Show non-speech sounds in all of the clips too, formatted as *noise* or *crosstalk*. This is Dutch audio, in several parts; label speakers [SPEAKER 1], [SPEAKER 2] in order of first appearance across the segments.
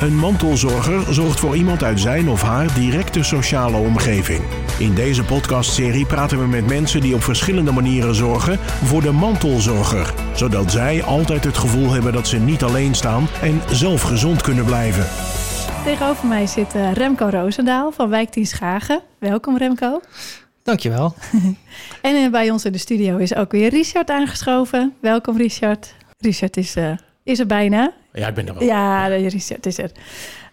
[SPEAKER 1] Een mantelzorger zorgt voor iemand uit zijn of haar directe sociale omgeving. In deze podcastserie praten we met mensen die op verschillende manieren zorgen voor de mantelzorger, zodat zij altijd het gevoel hebben dat ze niet alleen staan en zelf gezond kunnen blijven.
[SPEAKER 2] Tegenover mij zit uh, Remco Roosendaal van Wijkteam Schagen. Welkom Remco.
[SPEAKER 3] Dankjewel. *laughs*
[SPEAKER 2] en uh, bij ons in de studio is ook weer Richard aangeschoven. Welkom Richard. Richard is, uh, is er bijna.
[SPEAKER 4] Ja, ik ben er wel.
[SPEAKER 2] Ja, Richard is er.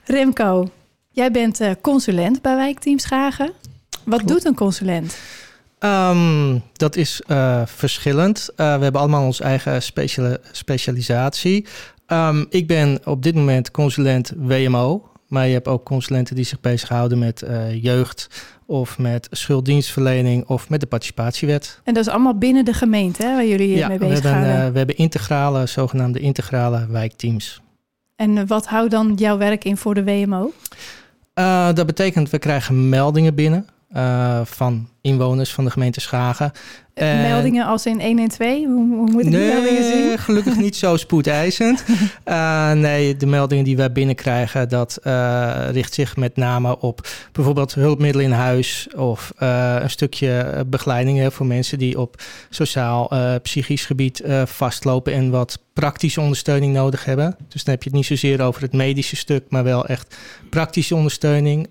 [SPEAKER 2] Remco, jij bent consulent bij Wijkteam Schagen. Wat Klopt. doet een consulent?
[SPEAKER 3] Um, dat is uh, verschillend. Uh, we hebben allemaal onze eigen speciale, specialisatie. Um, ik ben op dit moment consulent WMO. Maar je hebt ook consulenten die zich bezighouden met uh, jeugd of met schulddienstverlening of met de participatiewet.
[SPEAKER 2] En dat is allemaal binnen de gemeente hè, waar jullie
[SPEAKER 3] ja,
[SPEAKER 2] mee bezig gaan?
[SPEAKER 3] Uh, we hebben integrale, zogenaamde integrale wijkteams.
[SPEAKER 2] En wat houdt dan jouw werk in voor de WMO?
[SPEAKER 3] Uh, dat betekent, we krijgen meldingen binnen uh, van inwoners van de gemeente Schagen.
[SPEAKER 2] En meldingen als in 112? Hoe, hoe moet ik
[SPEAKER 3] nee,
[SPEAKER 2] die meldingen zien?
[SPEAKER 3] gelukkig niet zo *laughs* spoedeisend. uh, nee, de meldingen die wij binnenkrijgen, dat richt zich met name op bijvoorbeeld hulpmiddelen in huis of een stukje begeleiding hè, voor mensen die op sociaal, psychisch gebied vastlopen en wat praktische ondersteuning nodig hebben. Dus dan heb je het niet zozeer over het medische stuk, maar wel echt praktische ondersteuning.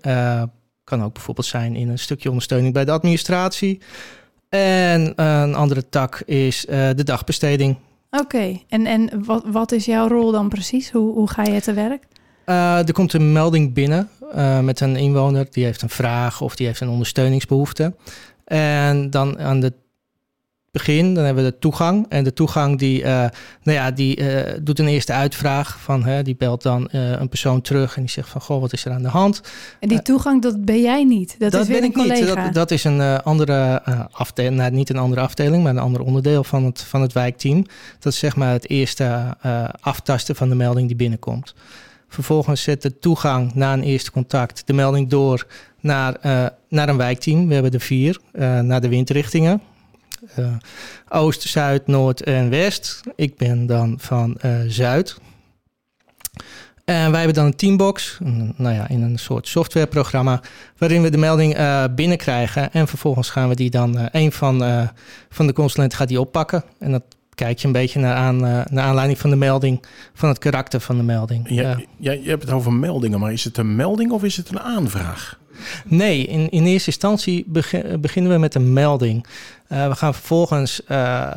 [SPEAKER 3] Kan ook bijvoorbeeld zijn in een stukje ondersteuning bij de administratie. En een andere tak is uh, de dagbesteding.
[SPEAKER 2] Oké, okay. en, en wat, wat is jouw rol dan precies? Hoe, hoe ga je te werk?
[SPEAKER 3] Uh, er komt een melding binnen uh, met een inwoner die heeft een vraag of die heeft een ondersteuningsbehoefte. En dan aan de begin, dan hebben we de toegang. En de toegang die, uh, nou ja, die uh, doet een eerste uitvraag van, hè, die belt dan uh, een persoon terug en die zegt van, goh, wat is er aan de hand?
[SPEAKER 2] En die toegang, dat ben jij niet? Dat,
[SPEAKER 3] dat
[SPEAKER 2] is weer
[SPEAKER 3] ben
[SPEAKER 2] een
[SPEAKER 3] ik
[SPEAKER 2] collega?
[SPEAKER 3] niet. Dat, dat is een andere afdeling, nou, niet een andere afdeling, maar een ander onderdeel van het, van het wijkteam. Dat is zeg maar het eerste aftasten van de melding die binnenkomt. Vervolgens zet de toegang na een eerste contact de melding door naar, naar een wijkteam. We hebben er vier, naar de windrichtingen. Uh, oost, zuid, noord en west. Ik ben dan van uh, zuid. En wij hebben dan een teambox, nou ja, in een soort softwareprogramma, waarin we de melding uh, binnenkrijgen. En vervolgens gaan we die dan, een van, van de consulenten gaat die oppakken. En dat kijk je een beetje naar, aan, naar aanleiding van de melding, van het karakter van de melding.
[SPEAKER 4] Ja, ja, je hebt het over meldingen, maar is het een melding of is het een aanvraag?
[SPEAKER 3] Nee, in, in eerste instantie begin, beginnen we met een melding. Uh, we gaan vervolgens uh,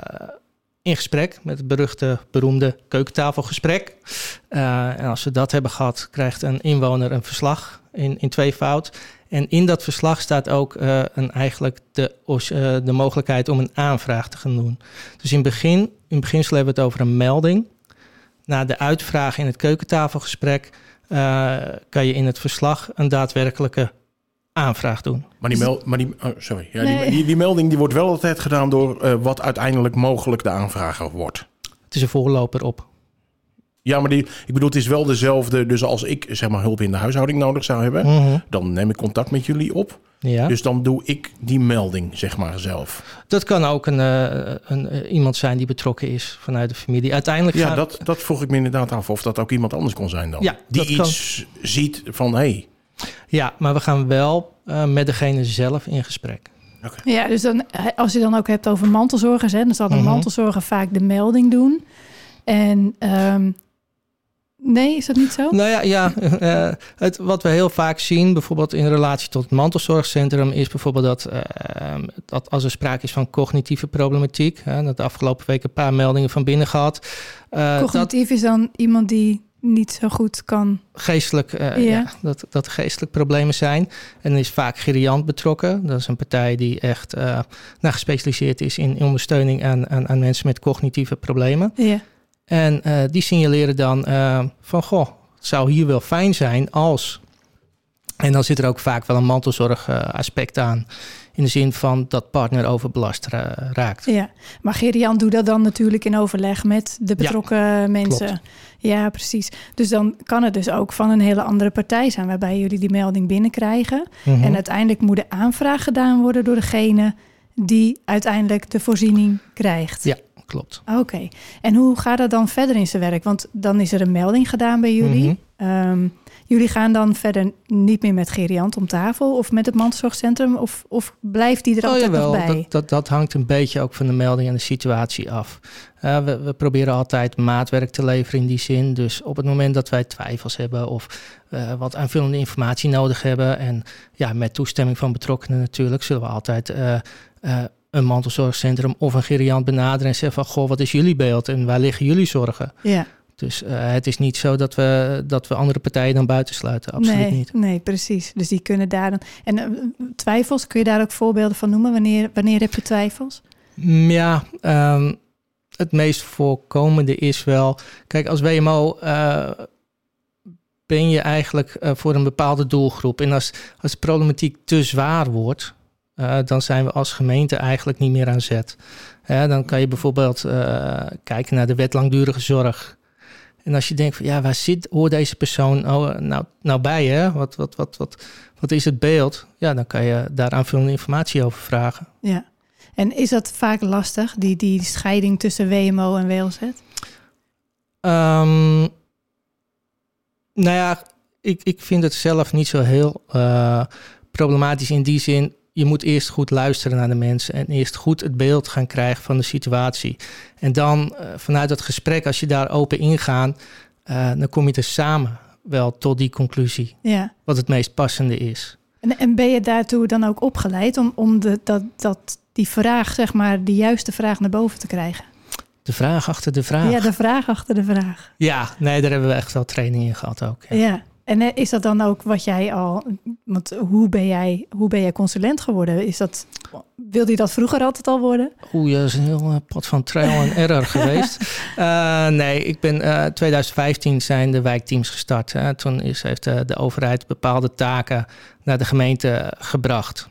[SPEAKER 3] in gesprek met het beruchte, beroemde keukentafelgesprek. Uh, en als we dat hebben gehad, krijgt een inwoner een verslag in, in tweevoud. En in dat verslag staat ook een, eigenlijk de, de mogelijkheid om een aanvraag te gaan doen. Dus in, begin, in beginsel hebben we het over een melding. Na de uitvraag in het keukentafelgesprek kan je in het verslag een daadwerkelijke aanvraag doen.
[SPEAKER 4] Maar die, mel maar die, oh, sorry. Ja, nee. die, die, die, melding die wordt wel altijd gedaan door uh, wat uiteindelijk mogelijk de aanvrager wordt.
[SPEAKER 3] Het is een voorloper op.
[SPEAKER 4] Ja, maar die, ik bedoel, het is wel dezelfde. Dus als ik zeg maar hulp in de huishouding nodig zou hebben, mm -hmm. dan neem ik contact met jullie op.
[SPEAKER 3] Ja.
[SPEAKER 4] Dus dan doe ik die melding, zeg maar, zelf.
[SPEAKER 3] Dat kan ook een, uh, een, uh, iemand zijn die betrokken is vanuit de familie. Uiteindelijk
[SPEAKER 4] ja,
[SPEAKER 3] gaan...
[SPEAKER 4] dat, dat vroeg ik me inderdaad af of dat ook iemand anders kon zijn dan.
[SPEAKER 3] Ja,
[SPEAKER 4] die iets kan... ziet van, hé, hey,
[SPEAKER 3] ja, maar we gaan wel uh, met degene zelf in gesprek.
[SPEAKER 2] Okay. Ja, dus dan, als je dan ook hebt over mantelzorgers, hè, dan zal de mm -hmm. mantelzorger vaak de melding doen. En um, nee, is dat niet zo?
[SPEAKER 3] Nou ja, ja uh, het, wat we heel vaak zien, bijvoorbeeld in relatie tot het mantelzorgcentrum, is bijvoorbeeld dat, uh, dat als er sprake is van cognitieve problematiek, hè, dat de afgelopen week een paar meldingen van binnen gehad.
[SPEAKER 2] Uh, Cognitief dat, is dan iemand die niet zo goed kan.
[SPEAKER 3] Geestelijk, uh, ja. ja. dat, dat geestelijk problemen zijn. En er is vaak geriant betrokken. Dat is een partij die echt uh, nou, gespecialiseerd is in ondersteuning aan, aan, aan mensen met cognitieve problemen.
[SPEAKER 2] Ja.
[SPEAKER 3] En uh, die signaleren dan van, goh, het zou hier wel fijn zijn als... En dan zit er ook vaak wel een mantelzorg aspect aan. In de zin van dat partner overbelast ra raakt.
[SPEAKER 2] Ja, maar Gerian doet dat dan natuurlijk in overleg met de betrokken
[SPEAKER 3] ja,
[SPEAKER 2] mensen.
[SPEAKER 3] Klopt.
[SPEAKER 2] Ja, precies. Dus dan kan het dus ook van een hele andere partij zijn... waarbij jullie die melding binnenkrijgen. Mm -hmm. En uiteindelijk moet de aanvraag gedaan worden door degene... die uiteindelijk de voorziening krijgt.
[SPEAKER 3] Ja, klopt.
[SPEAKER 2] Oké. Okay. En hoe gaat dat dan verder in zijn werk? Want dan is er een melding gedaan bij jullie. Mm -hmm. Ehm, jullie gaan dan verder niet meer met Geriant om tafel of met het mantelzorgcentrum? Of, of blijft die er
[SPEAKER 3] Oh,
[SPEAKER 2] altijd
[SPEAKER 3] jawel,
[SPEAKER 2] nog bij?
[SPEAKER 3] Dat, dat, dat hangt een beetje ook van de melding en de situatie af. Uh, we, we, proberen altijd maatwerk te leveren in die zin. Dus op het moment dat wij twijfels hebben of uh, wat aanvullende informatie nodig hebben... en ja, met toestemming van betrokkenen natuurlijk... zullen we altijd uh, een mantelzorgcentrum of een geriant benaderen... en zeggen van, goh, wat is jullie beeld en waar liggen jullie zorgen?
[SPEAKER 2] Ja.
[SPEAKER 3] Dus uh, het is niet zo dat we, dat we andere partijen dan buitensluiten. Absoluut
[SPEAKER 2] nee,
[SPEAKER 3] niet.
[SPEAKER 2] Nee, precies. Dus die kunnen daar dan. En uh, twijfels, kun je daar ook voorbeelden van noemen? Wanneer, wanneer heb je twijfels?
[SPEAKER 3] Ja, um, het meest voorkomende is wel. Kijk, als WMO uh, ben je eigenlijk voor een bepaalde doelgroep. En als, als de problematiek te zwaar wordt, dan zijn we als gemeente eigenlijk niet meer aan zet. dan kan je bijvoorbeeld kijken naar de wet langdurige zorg. En als je denkt van ja, waar zit, hoort deze persoon oh, nou, nou bij? Hè? Wat, wat, wat, wat, wat is het beeld? Ja, dan kan je daar aanvullende informatie over vragen.
[SPEAKER 2] Ja, en is dat vaak lastig, die, die scheiding tussen WMO en WLZ?
[SPEAKER 3] Um, nou ja, ik, ik vind het zelf niet zo heel uh, problematisch in die zin je moet eerst goed luisteren naar de mensen en eerst goed het beeld gaan krijgen van de situatie. En dan uh, vanuit dat gesprek, als je daar open ingaan, uh, dan kom je er samen wel tot die conclusie.
[SPEAKER 2] Ja.
[SPEAKER 3] Wat het meest passende is.
[SPEAKER 2] En, en ben je daartoe dan ook opgeleid om, om de, dat, dat, die vraag, zeg maar, de juiste vraag naar boven te krijgen?
[SPEAKER 3] De vraag achter de vraag.
[SPEAKER 2] Ja, de vraag achter de vraag.
[SPEAKER 3] Ja, nee, daar hebben we echt wel training in gehad ook.
[SPEAKER 2] Ja. ja. En is dat dan ook wat jij al, want hoe ben jij, hoe ben jij consulent geworden? Is dat, wilde je dat vroeger altijd al worden?
[SPEAKER 3] Oeh, ja, dat is een heel uh, pad van trial en error geweest. Uh, *laughs* nee, ik ben uh, 2015 zijn de wijkteams gestart. Hè. Toen is, heeft de, de, overheid bepaalde taken naar de gemeente gebracht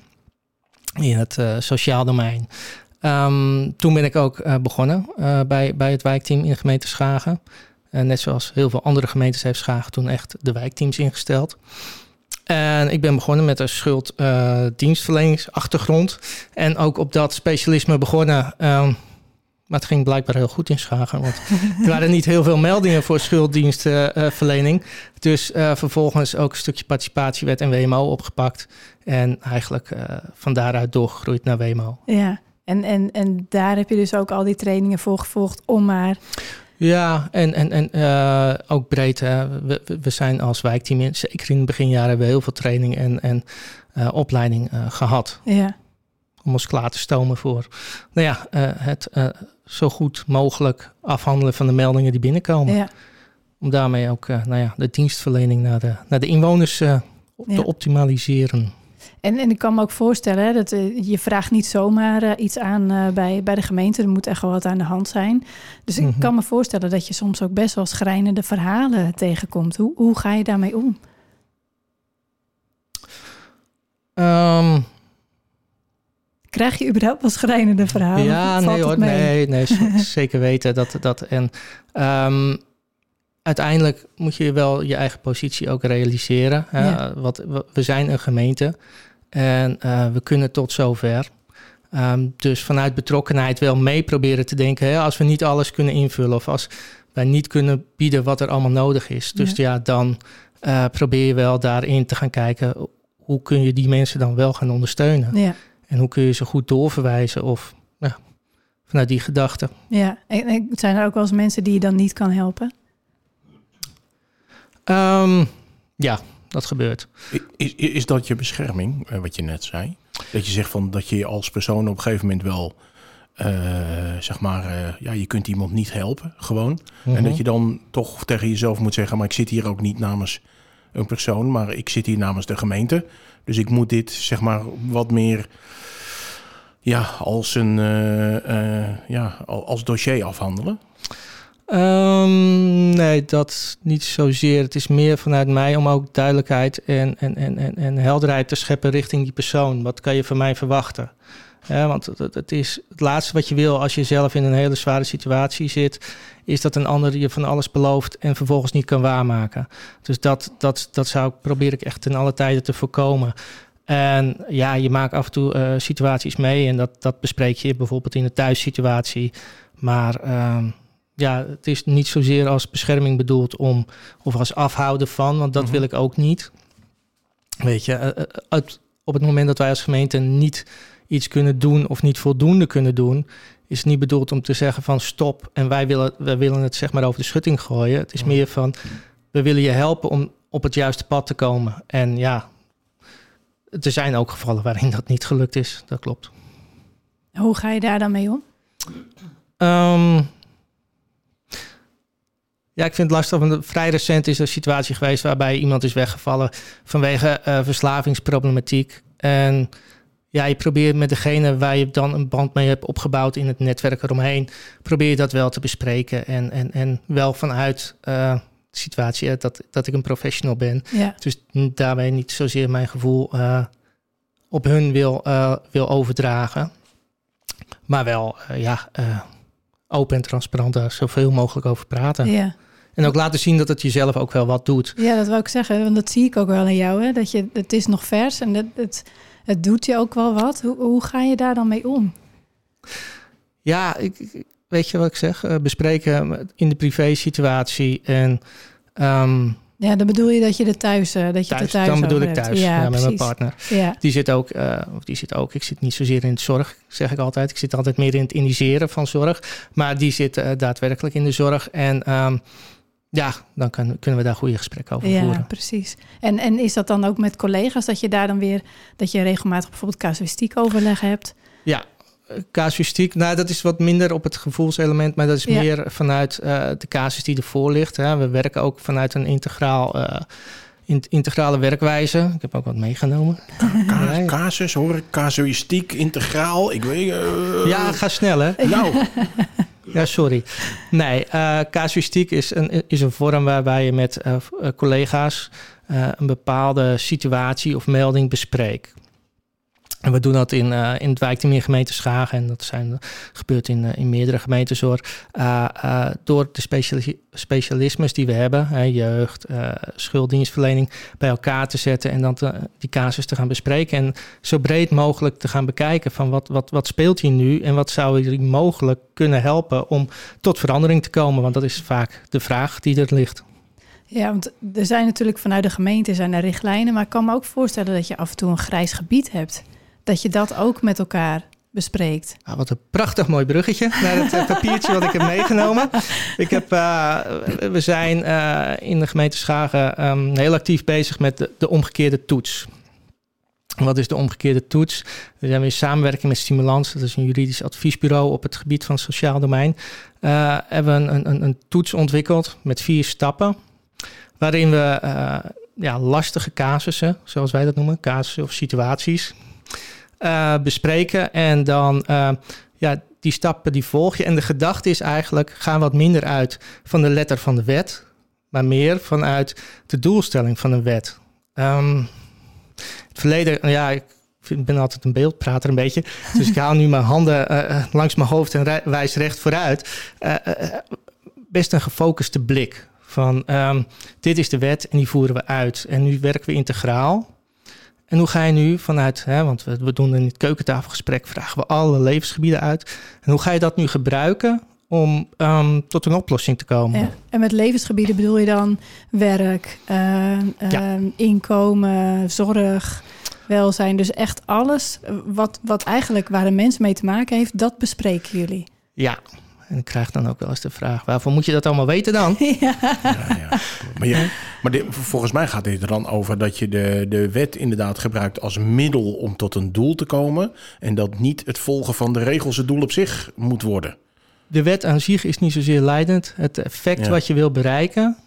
[SPEAKER 3] in het uh, sociaal domein. Um, toen ben ik ook begonnen bij, bij het wijkteam in de gemeente Schagen. Uh, net zoals heel veel andere gemeentes heeft Schagen toen echt de wijkteams ingesteld. En ik ben begonnen met een schulddienstverleningsachtergrond. Uh, en ook op dat specialisme begonnen. Um, maar het ging blijkbaar heel goed in Schagen. Want er waren niet heel veel meldingen voor schulddienstverlening. Uh, dus vervolgens ook een stukje participatiewet en WMO opgepakt. En eigenlijk uh, van daaruit doorgegroeid naar WMO.
[SPEAKER 2] Ja, en, en, en daar heb je dus ook al die trainingen voor gevolgd om maar
[SPEAKER 3] ja, en, en, en uh, ook breed. Hè. We, we zijn als wijkteam, in, zeker in het beginjaren, hebben we heel veel training en, en uh, opleiding uh, gehad.
[SPEAKER 2] Ja.
[SPEAKER 3] Om ons klaar te stomen voor nou ja, het zo goed mogelijk afhandelen van de meldingen die binnenkomen.
[SPEAKER 2] Ja.
[SPEAKER 3] Om daarmee ook nou ja, de dienstverlening naar de, naar de inwoners te optimaliseren.
[SPEAKER 2] En, en ik kan me ook voorstellen hè, dat uh, je vraagt niet zomaar uh, iets aan uh, bij, bij de gemeente. Er moet echt wel wat aan de hand zijn. Dus
[SPEAKER 3] Mhm.
[SPEAKER 2] ik kan me voorstellen dat je soms ook best wel schrijnende verhalen tegenkomt. Hoe, hoe ga je daarmee om?
[SPEAKER 3] Um,
[SPEAKER 2] Krijg je überhaupt wel schrijnende verhalen?
[SPEAKER 3] ja, nee hoor, nee, nee, *laughs* zeker weten dat dat en um, uiteindelijk moet je wel je eigen positie ook realiseren.
[SPEAKER 2] Ja.
[SPEAKER 3] Wat, we zijn een gemeente en eh, we kunnen tot zover. Ehm, dus vanuit betrokkenheid wel mee proberen te denken. Hè? Als we niet alles kunnen invullen of als wij niet kunnen bieden wat er allemaal nodig is. Dus ja, dan eh, probeer je wel daarin te gaan kijken. Hoe kun je die mensen dan wel gaan ondersteunen?
[SPEAKER 2] Ja,
[SPEAKER 3] En hoe kun je ze goed doorverwijzen of ja, vanuit die gedachte.
[SPEAKER 2] ja. En, en zijn er ook wel eens mensen die je dan niet kan helpen?
[SPEAKER 3] Ehm, ja, dat gebeurt.
[SPEAKER 4] Is, is dat je bescherming, eh, wat je net zei? Dat je zegt van dat je als persoon op een gegeven moment wel, eh, zeg maar, eh, ja, je kunt iemand niet helpen, gewoon.
[SPEAKER 3] Mhm.
[SPEAKER 4] En dat je dan toch tegen jezelf moet zeggen, maar ik zit hier ook niet namens een persoon, maar ik zit hier namens de gemeente. Dus ik moet dit, zeg maar, wat meer, ja, als een, ja, al- als dossier afhandelen.
[SPEAKER 3] Ehm, nee, dat niet zozeer. Het is meer vanuit mij om ook duidelijkheid en, en, en, en, en helderheid te scheppen richting die persoon. Wat kan je van mij verwachten? Want het, het- is het laatste wat je wil als je zelf in een hele zware situatie zit, is dat een ander je van alles belooft en vervolgens niet kan waarmaken. Dus dat, dat, dat zou ik, probeer ik echt ten alle tijden te voorkomen. En ja, je maakt af en toe eh, situaties mee en dat, dat bespreek je bijvoorbeeld in een thuissituatie. Maar ehm, ja, het is niet zozeer als bescherming bedoeld om, of als afhouden van, want dat
[SPEAKER 4] Mhm.
[SPEAKER 3] wil ik ook niet. Weet je, eh, eh, uit, op het moment dat wij als gemeente niet iets kunnen doen of niet voldoende kunnen doen, is het niet bedoeld om te zeggen van stop en wij willen, wij willen het zeg maar over de schutting gooien. Het is
[SPEAKER 4] Mhm.
[SPEAKER 3] meer van, we willen je helpen om op het juiste pad te komen. En ja, er zijn ook gevallen waarin dat niet gelukt is, dat klopt.
[SPEAKER 2] Hoe ga je daar dan mee om?
[SPEAKER 3] Ehm, ja, ik vind het lastig. Want vrij recent is er een situatie geweest waarbij iemand is weggevallen vanwege eh, verslavingsproblematiek. En ja, je probeert met degene waar je dan een band mee hebt opgebouwd in het netwerk eromheen, probeer je dat wel te bespreken. En, en, en wel vanuit eh, de situatie dat, dat ik een professional ben.
[SPEAKER 2] Ja,
[SPEAKER 3] Dus daarbij niet zozeer mijn gevoel eh, op hun wil, wil overdragen. Maar wel, ja, open en transparant daar zoveel mogelijk over praten.
[SPEAKER 2] ja.
[SPEAKER 3] En ook laten zien dat het jezelf ook wel wat doet.
[SPEAKER 2] ja, dat wou ik zeggen. Want dat zie ik ook wel in jou. Hè? Dat je, het is nog vers en het, het, het doet je ook wel wat. Hoe, hoe ga je daar dan mee om?
[SPEAKER 3] Ja, ik, weet je wat ik zeg? Eh, bespreken in de privé situatie. En ehm,
[SPEAKER 2] Ja, dan bedoel je dat je er thuis, eh, dat je het
[SPEAKER 3] thuis,
[SPEAKER 2] er thuis
[SPEAKER 3] dan bedoel ik thuis
[SPEAKER 2] Ja,
[SPEAKER 3] ja, met mijn partner.
[SPEAKER 2] Ja,
[SPEAKER 3] Die zit ook, eh, of die zit ook, ik zit niet zozeer in de zorg, zeg ik altijd. Ik zit altijd meer in het initiëren van zorg. Maar die zit daadwerkelijk in de zorg. En ehm, ja, dan kan, kunnen we daar goede gesprekken over
[SPEAKER 2] ja
[SPEAKER 3] voeren.
[SPEAKER 2] precies. En, en is dat dan ook met collega's dat je daar dan weer, dat je regelmatig bijvoorbeeld casuïstiek overleg hebt?
[SPEAKER 3] Ja, eh, casuïstiek, nou dat is wat minder op het gevoelselement, maar dat is
[SPEAKER 2] Ja.
[SPEAKER 3] meer vanuit eh, de casus die ervoor ligt. Hè. We werken ook vanuit een integraal, eh, in- integrale werkwijze. Ik heb ook wat meegenomen.
[SPEAKER 4] Ka- *laughs* casus, hoor ik, casuïstiek, integraal. Ik weet...
[SPEAKER 3] Ja, ga snel hè.
[SPEAKER 4] Nou, *laughs*
[SPEAKER 3] Ja, sorry. Nee, eh casuïstiek is een, is een vorm waarbij je met eh, eh, collega's een bepaalde situatie of melding bespreekt. En we doen dat in, eh, in het wijkteam in gemeente Schagen. En dat zijn, gebeurt in, eh, in meerdere gemeentes hoor. Eh, eh, door de speciali- specialismes die we hebben, hè, jeugd, eh, schulddienstverlening, bij elkaar te zetten en dan die casus te gaan bespreken. En zo breed mogelijk te gaan bekijken van wat, wat, wat speelt hier nu en wat zou jullie mogelijk kunnen helpen om tot verandering te komen. Want dat is vaak de vraag die er ligt.
[SPEAKER 2] Ja, want er zijn natuurlijk vanuit de gemeente zijn er richtlijnen, maar ik kan me ook voorstellen dat je af en toe een grijs gebied hebt. Dat je dat ook met elkaar bespreekt.
[SPEAKER 3] Ah, wat een prachtig mooi bruggetje naar het papiertje wat ik heb meegenomen. Ik heb, eh, we zijn eh, in de gemeente Schagen ehm, heel actief bezig met de, de omgekeerde toets. Wat is de omgekeerde toets? We zijn weer in samenwerking met Stimulans, dat is een juridisch adviesbureau op het gebied van het sociaal domein. eh, hebben we een, een, een toets ontwikkeld met vier stappen, waarin we ja, lastige casussen, zoals wij dat noemen, casussen of situaties, eh, bespreken. En dan, eh, ja, die stappen die volg je. En de gedachte is eigenlijk, ga wat minder uit van de letter van de wet, maar meer vanuit de doelstelling van een wet. Ehm, het verleden, ja, ik ben altijd een beeldprater een beetje. Dus ik haal nu mijn handen eh, langs mijn hoofd en wijs recht vooruit. Best een gefocuste blik van ehm, dit is de wet en die voeren we uit. En nu werken we integraal. En hoe ga je nu vanuit, hè, want we, we doen in het keukentafelgesprek, vragen we alle levensgebieden uit. En hoe ga je dat nu gebruiken om ehm, tot een oplossing te komen?
[SPEAKER 2] Ja. En met levensgebieden bedoel je dan werk, eh, eh, inkomen, zorg, welzijn. Dus echt alles wat, wat eigenlijk waar een mens mee te maken heeft, dat bespreken jullie.
[SPEAKER 3] Ja, en ik krijg dan ook wel eens de vraag, waarvoor moet je dat allemaal weten dan? *laughs*
[SPEAKER 2] ja.
[SPEAKER 4] Ja, ja. Maar, je, maar dit- volgens mij gaat dit er dan over dat je de, de wet inderdaad gebruikt als middel om tot een doel te komen. En dat niet het volgen van de regels het doel op zich moet worden.
[SPEAKER 3] De wet aan zich is niet zozeer leidend. Het effect
[SPEAKER 4] Ja.
[SPEAKER 3] wat je wil bereiken,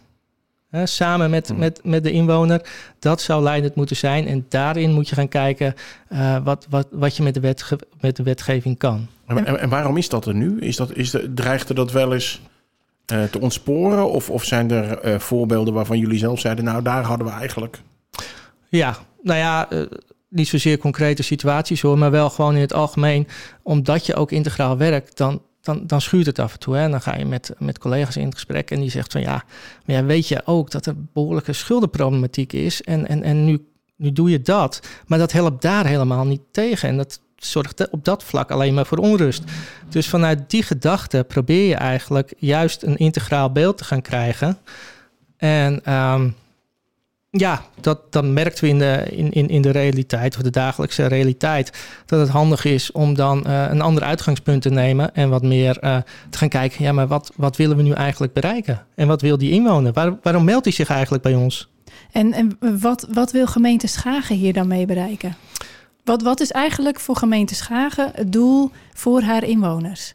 [SPEAKER 3] hè, samen met,
[SPEAKER 4] Hmm.
[SPEAKER 3] met, met de inwoner, dat zou leidend moeten zijn. En daarin moet je gaan kijken eh, wat, wat, wat je met de, wetge met de wetgeving kan.
[SPEAKER 4] En, en, waarom is dat er nu? Is dat, is de, dreigt er dat wel eens eh, te ontsporen? Of, of zijn er eh, voorbeelden waarvan jullie zelf zeiden, nou daar hadden we eigenlijk...
[SPEAKER 3] Ja, nou ja, niet zozeer concrete situaties hoor, maar wel gewoon in het algemeen. Omdat je ook integraal werkt, dan, dan, dan schuurt het af en toe. Hè? En dan ga je met, met collega's in het gesprek en die zegt van ja, maar ja, weet je ook dat er behoorlijke schuldenproblematiek is. En, en, en nu, nu doe je dat, maar dat helpt daar helemaal niet tegen. En dat zorgt op dat vlak alleen maar voor onrust. Dus vanuit die gedachte probeer je eigenlijk juist een integraal beeld te gaan krijgen. En ehm, ja, dat, dan merken we in de, in, in, in de realiteit, of de dagelijkse realiteit, dat het handig is om dan uh, een ander uitgangspunt te nemen en wat meer uh, te gaan kijken, ja, maar wat, wat willen we nu eigenlijk bereiken? En wat wil die inwoner? Waar, waarom meldt hij zich eigenlijk bij ons?
[SPEAKER 2] En, en wat, wat wil gemeente Schagen hier dan mee bereiken? Wat, wat is eigenlijk voor gemeente Schagen het doel voor haar inwoners?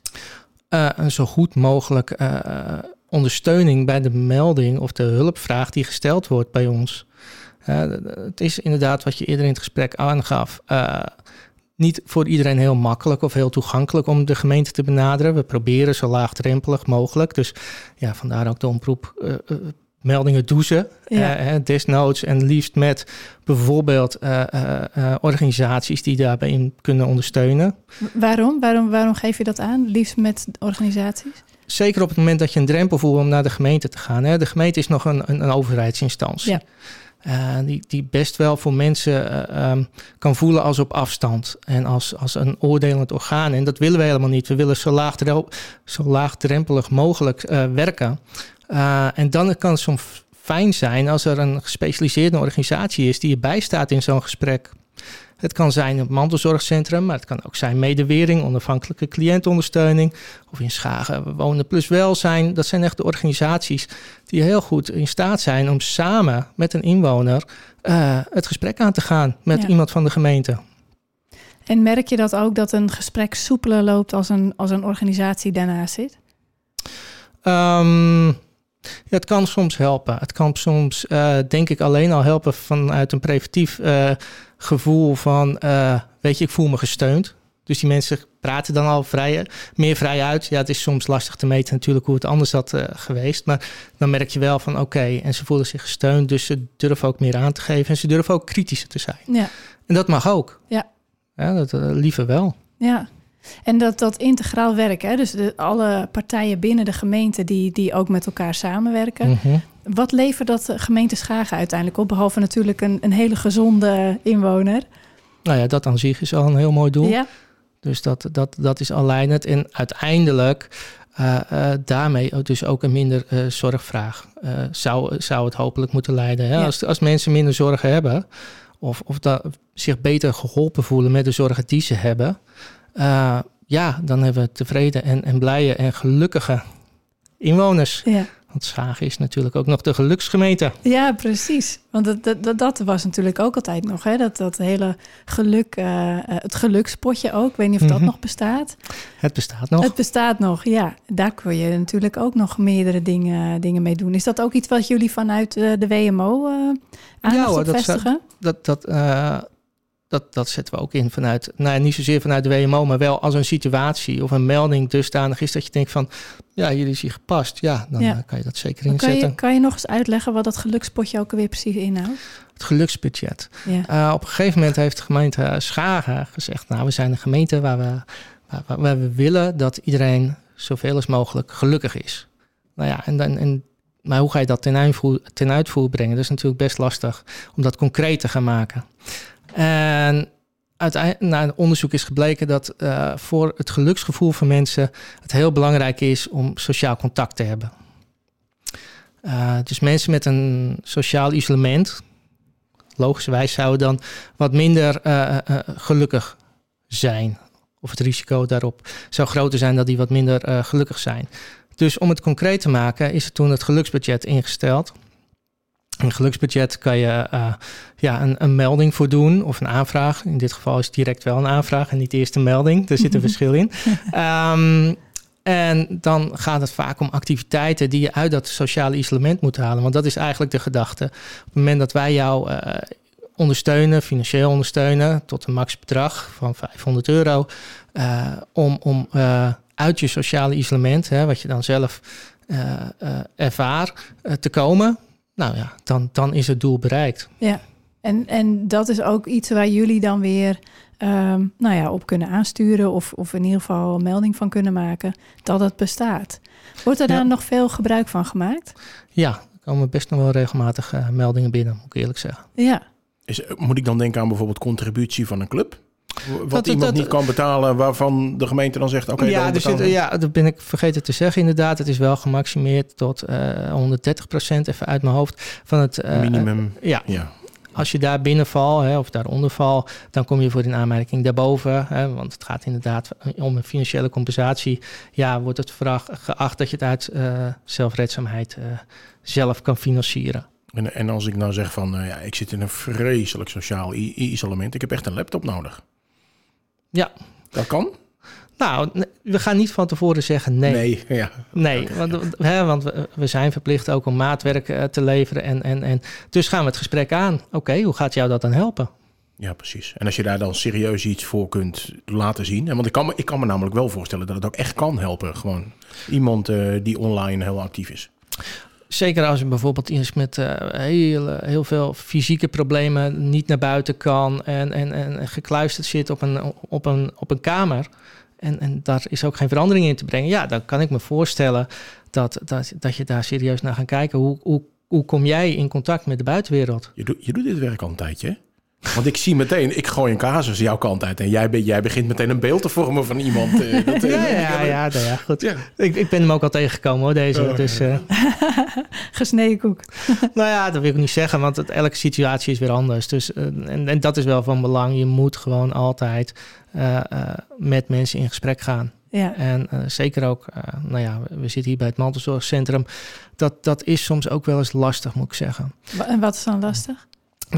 [SPEAKER 3] Uh, een zo goed mogelijk ondersteuning bij de melding of de hulpvraag die gesteld wordt bij ons. Uh, het is inderdaad wat je eerder in het gesprek aangaf. Uh, niet voor iedereen heel makkelijk of heel toegankelijk om de gemeente te benaderen. We proberen zo laagdrempelig mogelijk. Dus ja, vandaar ook de omroep. Uh, meldingen douchen, ja. desnoods en liefst met bijvoorbeeld organisaties die daarbij in kunnen ondersteunen.
[SPEAKER 2] Waarom? waarom? Waarom geef je dat aan? Liefst met organisaties?
[SPEAKER 3] Zeker op het moment dat je een drempel voelt om naar de gemeente te gaan. Hè. De gemeente is nog een, een, een overheidsinstantie. Ja. Uh, die, die best wel voor mensen uh, um, kan voelen als op afstand en als, als een oordelend orgaan. En dat willen we helemaal niet. We willen zo, laagdrempel, zo laagdrempelig mogelijk uh, werken. en dan kan het soms fijn zijn als er een gespecialiseerde organisatie is die je bijstaat in zo'n gesprek. Het kan zijn een mantelzorgcentrum, maar het kan ook zijn medewering, onafhankelijke cliëntondersteuning. Of in Schagen Wonen Plus Welzijn. Dat zijn echt de organisaties die heel goed in staat zijn om samen met een inwoner uh, het gesprek aan te gaan met ja. iemand van de gemeente.
[SPEAKER 2] En merk je dat ook dat een gesprek soepeler loopt als een, als een organisatie daarnaast zit?
[SPEAKER 3] Um, ja, het kan soms helpen. Het kan soms, uh, denk ik, alleen al helpen vanuit een preventief uh, gevoel van, uh, weet je, ik voel me gesteund. Dus die mensen praten dan al vrij, meer vrij uit. Ja, het is soms lastig te meten natuurlijk hoe het anders had geweest. Maar dan merk je wel van, oké, okay, en ze voelen zich gesteund. Dus ze durven ook meer aan te geven. En ze durven ook kritischer te zijn. Ja. En dat mag ook. Ja. ja dat liever wel.
[SPEAKER 2] Ja, en dat, dat integraal werken, hè? dus de, alle partijen binnen de gemeente die, die ook met elkaar samenwerken. Mm -hmm. Wat levert dat gemeente Schagen uiteindelijk op? Behalve natuurlijk een, een hele gezonde inwoner.
[SPEAKER 3] Nou ja, dat aan zich is al een heel mooi doel. Ja. Dus dat, dat, dat is het En uiteindelijk uh, uh, daarmee dus ook een minder uh, zorgvraag zou, zou het hopelijk moeten leiden. Hè? Ja. Als, als mensen minder zorgen hebben of, of dat, zich beter geholpen voelen met de zorgen die ze hebben... Ja, dan hebben we tevreden en, en blije en gelukkige inwoners. Ja. Want Schagen is natuurlijk ook nog de geluksgemeente.
[SPEAKER 2] Ja, precies. Want dat, dat, dat was natuurlijk ook altijd nog. Hè? Dat, dat hele geluk, uh, het gelukspotje ook. Ik weet niet of dat mm -hmm. nog bestaat.
[SPEAKER 3] Het bestaat nog.
[SPEAKER 2] Het bestaat nog, ja. Daar kun je natuurlijk ook nog meerdere dingen, dingen mee doen. Is dat ook iets wat jullie vanuit de WMO uh, aandacht ja, hoor,
[SPEAKER 3] dat
[SPEAKER 2] vestigen?
[SPEAKER 3] Dat, dat, dat, dat zetten we ook in vanuit, nou niet zozeer vanuit de WMO, maar wel als een situatie of een melding dusdanig is dat je denkt van, ja, hier is hier gepast. Ja, dan ja. kan je dat zeker inzetten.
[SPEAKER 2] Kan je, kan je nog eens uitleggen wat dat gelukspotje ook weer precies inhoudt?
[SPEAKER 3] Het geluksbudget. Ja. Uh, op een gegeven moment heeft de gemeente Schagen gezegd, nou, we zijn een gemeente waar we, waar, waar we willen dat iedereen zoveel als mogelijk gelukkig is. Nou ja, en, dan, en maar hoe ga je dat ten uitvoer, ten uitvoer brengen? Dat is natuurlijk best lastig om dat concreet te gaan maken. En uiteindelijk, na een onderzoek is gebleken dat uh, voor het geluksgevoel van mensen het heel belangrijk is om sociaal contact te hebben. Uh, dus mensen met een sociaal isolement, logischerwijs, zouden dan wat minder uh, gelukkig zijn. Of het risico daarop zou groter zijn dat die wat minder gelukkig zijn. Dus om het concreet te maken, is er toen het geluksbudget ingesteld. Een geluksbudget kan je uh, ja, een, een, melding voor doen of een aanvraag. In dit geval is het direct wel een aanvraag en niet eerst een melding. Er zit een *laughs* verschil in. Um, en dan gaat het vaak om activiteiten die je uit dat sociale isolement moet halen. Want dat is eigenlijk de gedachte. Op het moment dat wij jou uh, ondersteunen, financieel ondersteunen, tot een max bedrag van 500 euro, uh, om, om uit je sociale isolement, hè, wat je dan zelf ervaart, te komen nou ja, dan, dan is het doel bereikt.
[SPEAKER 2] Ja, en, en dat is ook iets waar jullie dan weer um, nou ja, op kunnen aansturen of, of in ieder geval een melding van kunnen maken dat het bestaat. Wordt er ja. daar nog veel gebruik van gemaakt?
[SPEAKER 3] Ja, er komen best nog wel regelmatig uh, meldingen binnen, moet ik eerlijk zeggen.
[SPEAKER 2] Ja.
[SPEAKER 4] Is, moet ik dan denken aan bijvoorbeeld contributie van een club? Wat
[SPEAKER 3] Dat-
[SPEAKER 4] iemand
[SPEAKER 3] dat-
[SPEAKER 4] niet kan betalen, waarvan de gemeente dan zegt: Oké,
[SPEAKER 3] ja, zit,
[SPEAKER 4] betalen we.
[SPEAKER 3] ja, dat ben ik vergeten te zeggen inderdaad. Het is wel gemaximeerd tot eh 130% even uit mijn hoofd van het... eh,
[SPEAKER 4] minimum.
[SPEAKER 3] ja,
[SPEAKER 4] Ja.
[SPEAKER 3] als je daar binnenval hè, of daaronder val, dan kom je voor in aanmerking daarboven. Hè, want het gaat inderdaad om een financiële compensatie. Ja, wordt het vraag, geacht dat je het uit eh, zelfredzaamheid eh, zelf kan financieren.
[SPEAKER 4] En, en als ik nou zeg van, eh, ja, ik zit in een vreselijk sociaal isolement, ik heb echt een laptop nodig.
[SPEAKER 3] Ja.
[SPEAKER 4] Dat kan?
[SPEAKER 3] Nou, we gaan niet van tevoren zeggen nee.
[SPEAKER 4] Nee, ja.
[SPEAKER 3] Nee, want, hè, want we, we zijn verplicht ook om maatwerk eh, te leveren. En, en, en dus gaan we het gesprek aan. Oké, hoe gaat jou dat dan helpen?
[SPEAKER 4] Ja, precies. En als je daar dan serieus iets voor kunt laten zien. En want ik kan, me, ik kan me namelijk wel voorstellen dat het ook echt kan helpen. Gewoon iemand eh, die online heel actief is.
[SPEAKER 3] Zeker als je bijvoorbeeld is met eh, heel, heel veel fysieke problemen, niet naar buiten kan en, en, en gekluisterd zit op een, op een, op een kamer. En, en daar is ook geen verandering in te brengen. Ja, dan kan ik me voorstellen dat, dat, dat je daar serieus naar gaat kijken. Hoe, hoe, hoe kom jij in contact met de buitenwereld?
[SPEAKER 4] Je, doet je doet dit werk al een tijdje, hè? Want ik zie meteen, ik gooi een casus jouw kant uit. En jij, be- jij begint meteen een beeld te vormen van iemand. eh, *laughs* dat, eh,
[SPEAKER 3] Ja, ja, ja, nou ja, goed.
[SPEAKER 4] Ja.
[SPEAKER 3] Ik, ik ben hem ook al tegengekomen hoor, deze.
[SPEAKER 4] Oh,
[SPEAKER 3] dus,
[SPEAKER 4] ja.
[SPEAKER 3] eh, *laughs*
[SPEAKER 2] Gesneden koek. *laughs*
[SPEAKER 3] nou ja, dat wil ik niet zeggen, want het, elke situatie is weer anders. Dus, en, en dat is wel van belang. Je moet gewoon altijd eh, eh, met mensen in gesprek gaan.
[SPEAKER 2] Ja.
[SPEAKER 3] En zeker ook, eh, nou ja, we we zitten hier bij het mantelzorgcentrum. Dat, dat is soms ook wel eens lastig, moet ik zeggen.
[SPEAKER 2] En wat is dan lastig?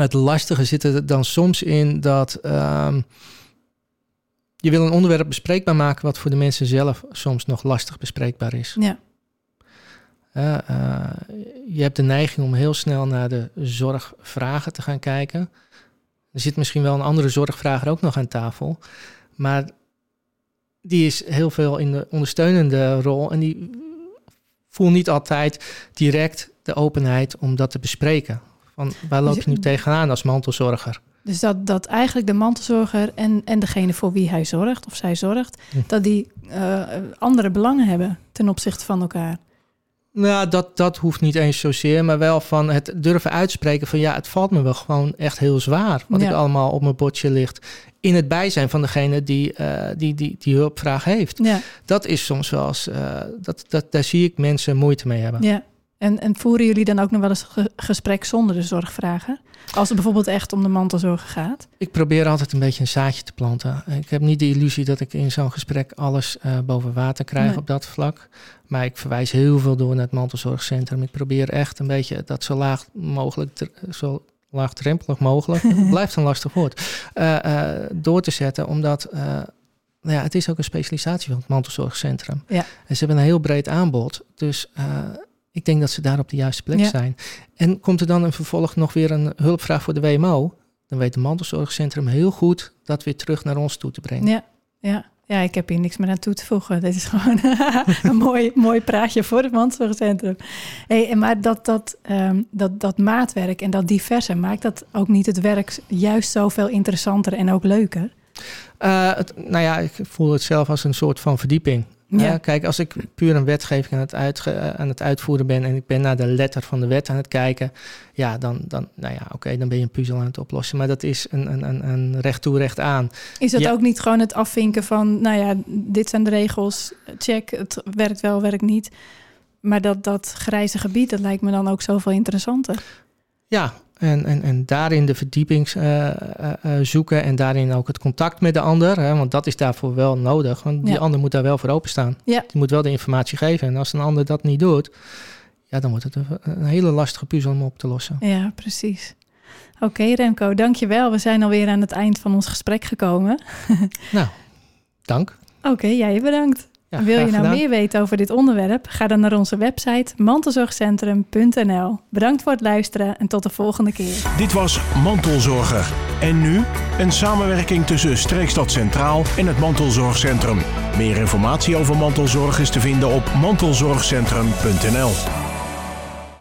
[SPEAKER 3] Het lastige zit er dan soms in dat ehm, je wil een onderwerp bespreekbaar maken wat voor de mensen zelf soms nog lastig bespreekbaar is.
[SPEAKER 2] Ja.
[SPEAKER 3] Eh, eh, je hebt de neiging om heel snel naar de zorgvragen te gaan kijken. Er zit misschien wel een andere zorgvrager ook nog aan tafel. Maar die is heel veel in de ondersteunende rol. En die voelt niet altijd direct de openheid om dat te bespreken. Van waar loop je nu tegenaan als mantelzorger?
[SPEAKER 2] Dus dat, dat eigenlijk de mantelzorger en, en degene voor wie hij zorgt of zij zorgt,
[SPEAKER 3] Hm.
[SPEAKER 2] dat die eh, andere belangen hebben ten opzichte van elkaar.
[SPEAKER 3] Nou, dat, dat hoeft niet eens zozeer, maar wel van het durven uitspreken van ja, het valt me wel gewoon echt heel zwaar wat
[SPEAKER 2] Ja.
[SPEAKER 3] ik allemaal op mijn bordje ligt. In het bijzijn van degene die, eh, die, die, die hulpvraag heeft.
[SPEAKER 2] Ja,
[SPEAKER 3] Dat is soms wel eens, eh, dat, dat, daar zie ik mensen moeite mee hebben.
[SPEAKER 2] ja. En, en voeren jullie dan ook nog wel eens ge- gesprek zonder de zorgvrager? Als het bijvoorbeeld echt om de mantelzorger gaat?
[SPEAKER 3] Ik probeer altijd een beetje een zaadje te planten. Ik heb niet de illusie dat ik in zo'n gesprek alles eh, boven water krijg
[SPEAKER 2] Nee.
[SPEAKER 3] op dat vlak. Maar ik verwijs heel veel door naar het mantelzorgcentrum. Ik probeer echt een beetje dat zo laag mogelijk, zo laagdrempelig mogelijk, *laughs* het blijft een lastig woord, eh, eh, door te zetten. Omdat nou ja, het is ook een specialisatie van het mantelzorgcentrum.
[SPEAKER 2] Ja.
[SPEAKER 3] En ze hebben een heel breed aanbod. Dus ik denk dat ze daar op de juiste plek
[SPEAKER 2] Ja.
[SPEAKER 3] zijn. En komt er dan een vervolg nog weer een hulpvraag voor de WMO? Dan weet het mantelzorgcentrum heel goed dat weer terug naar ons toe te brengen.
[SPEAKER 2] Ja, ja. Ja, ik heb hier niks meer aan toe te voegen. Dit is *laughs* gewoon een *laughs* mooi, mooi praatje voor het mantelzorgcentrum. Hey, en maar dat, dat, ehm, dat, dat maatwerk en dat diverse, maakt dat ook niet het werk juist zoveel interessanter en ook leuker?
[SPEAKER 3] Eh, het, nou ja, ik voel het zelf als een soort van verdieping.
[SPEAKER 2] Ja.
[SPEAKER 3] Kijk, als ik puur een wetgeving aan het, uitge- eh, aan het uitvoeren ben en ik ben naar de letter van de wet aan het kijken, ja, dan, dan, nou ja, oké, dan ben je een puzzel aan het oplossen. Maar dat is een, een, een, een recht toe, recht aan.
[SPEAKER 2] Is dat
[SPEAKER 3] Ja.
[SPEAKER 2] ook niet gewoon het afvinken van, nou ja, dit zijn de regels, check, het werkt wel, werkt niet. Maar dat, dat grijze gebied, dat lijkt me dan ook zoveel interessanter.
[SPEAKER 3] Ja, en, en, en daarin de verdieping eh, eh, eh, zoeken en daarin ook het contact met de ander, hè, want dat is daarvoor wel nodig. Want die
[SPEAKER 2] Ja.
[SPEAKER 3] ander moet daar wel voor openstaan.
[SPEAKER 2] Ja.
[SPEAKER 3] Die moet wel de informatie geven. En als een ander dat niet doet, ja, dan wordt het een, een hele lastige puzzel om op te lossen.
[SPEAKER 2] Ja, precies. Oké, Remco, dankjewel. We zijn alweer aan het eind van ons gesprek gekomen. *laughs*
[SPEAKER 3] Nou, dank.
[SPEAKER 2] Oké, jij bedankt.
[SPEAKER 3] Ja,
[SPEAKER 2] Wil je nou
[SPEAKER 3] gedaan.
[SPEAKER 2] meer weten over dit onderwerp? Ga dan naar onze website mantelzorgcentrum.nl. Bedankt voor het luisteren en tot de volgende keer.
[SPEAKER 1] Dit was Mantelzorger. En nu een samenwerking tussen Streekstad Centraal en het Mantelzorgcentrum. Meer informatie over mantelzorg is te vinden op mantelzorgcentrum.nl.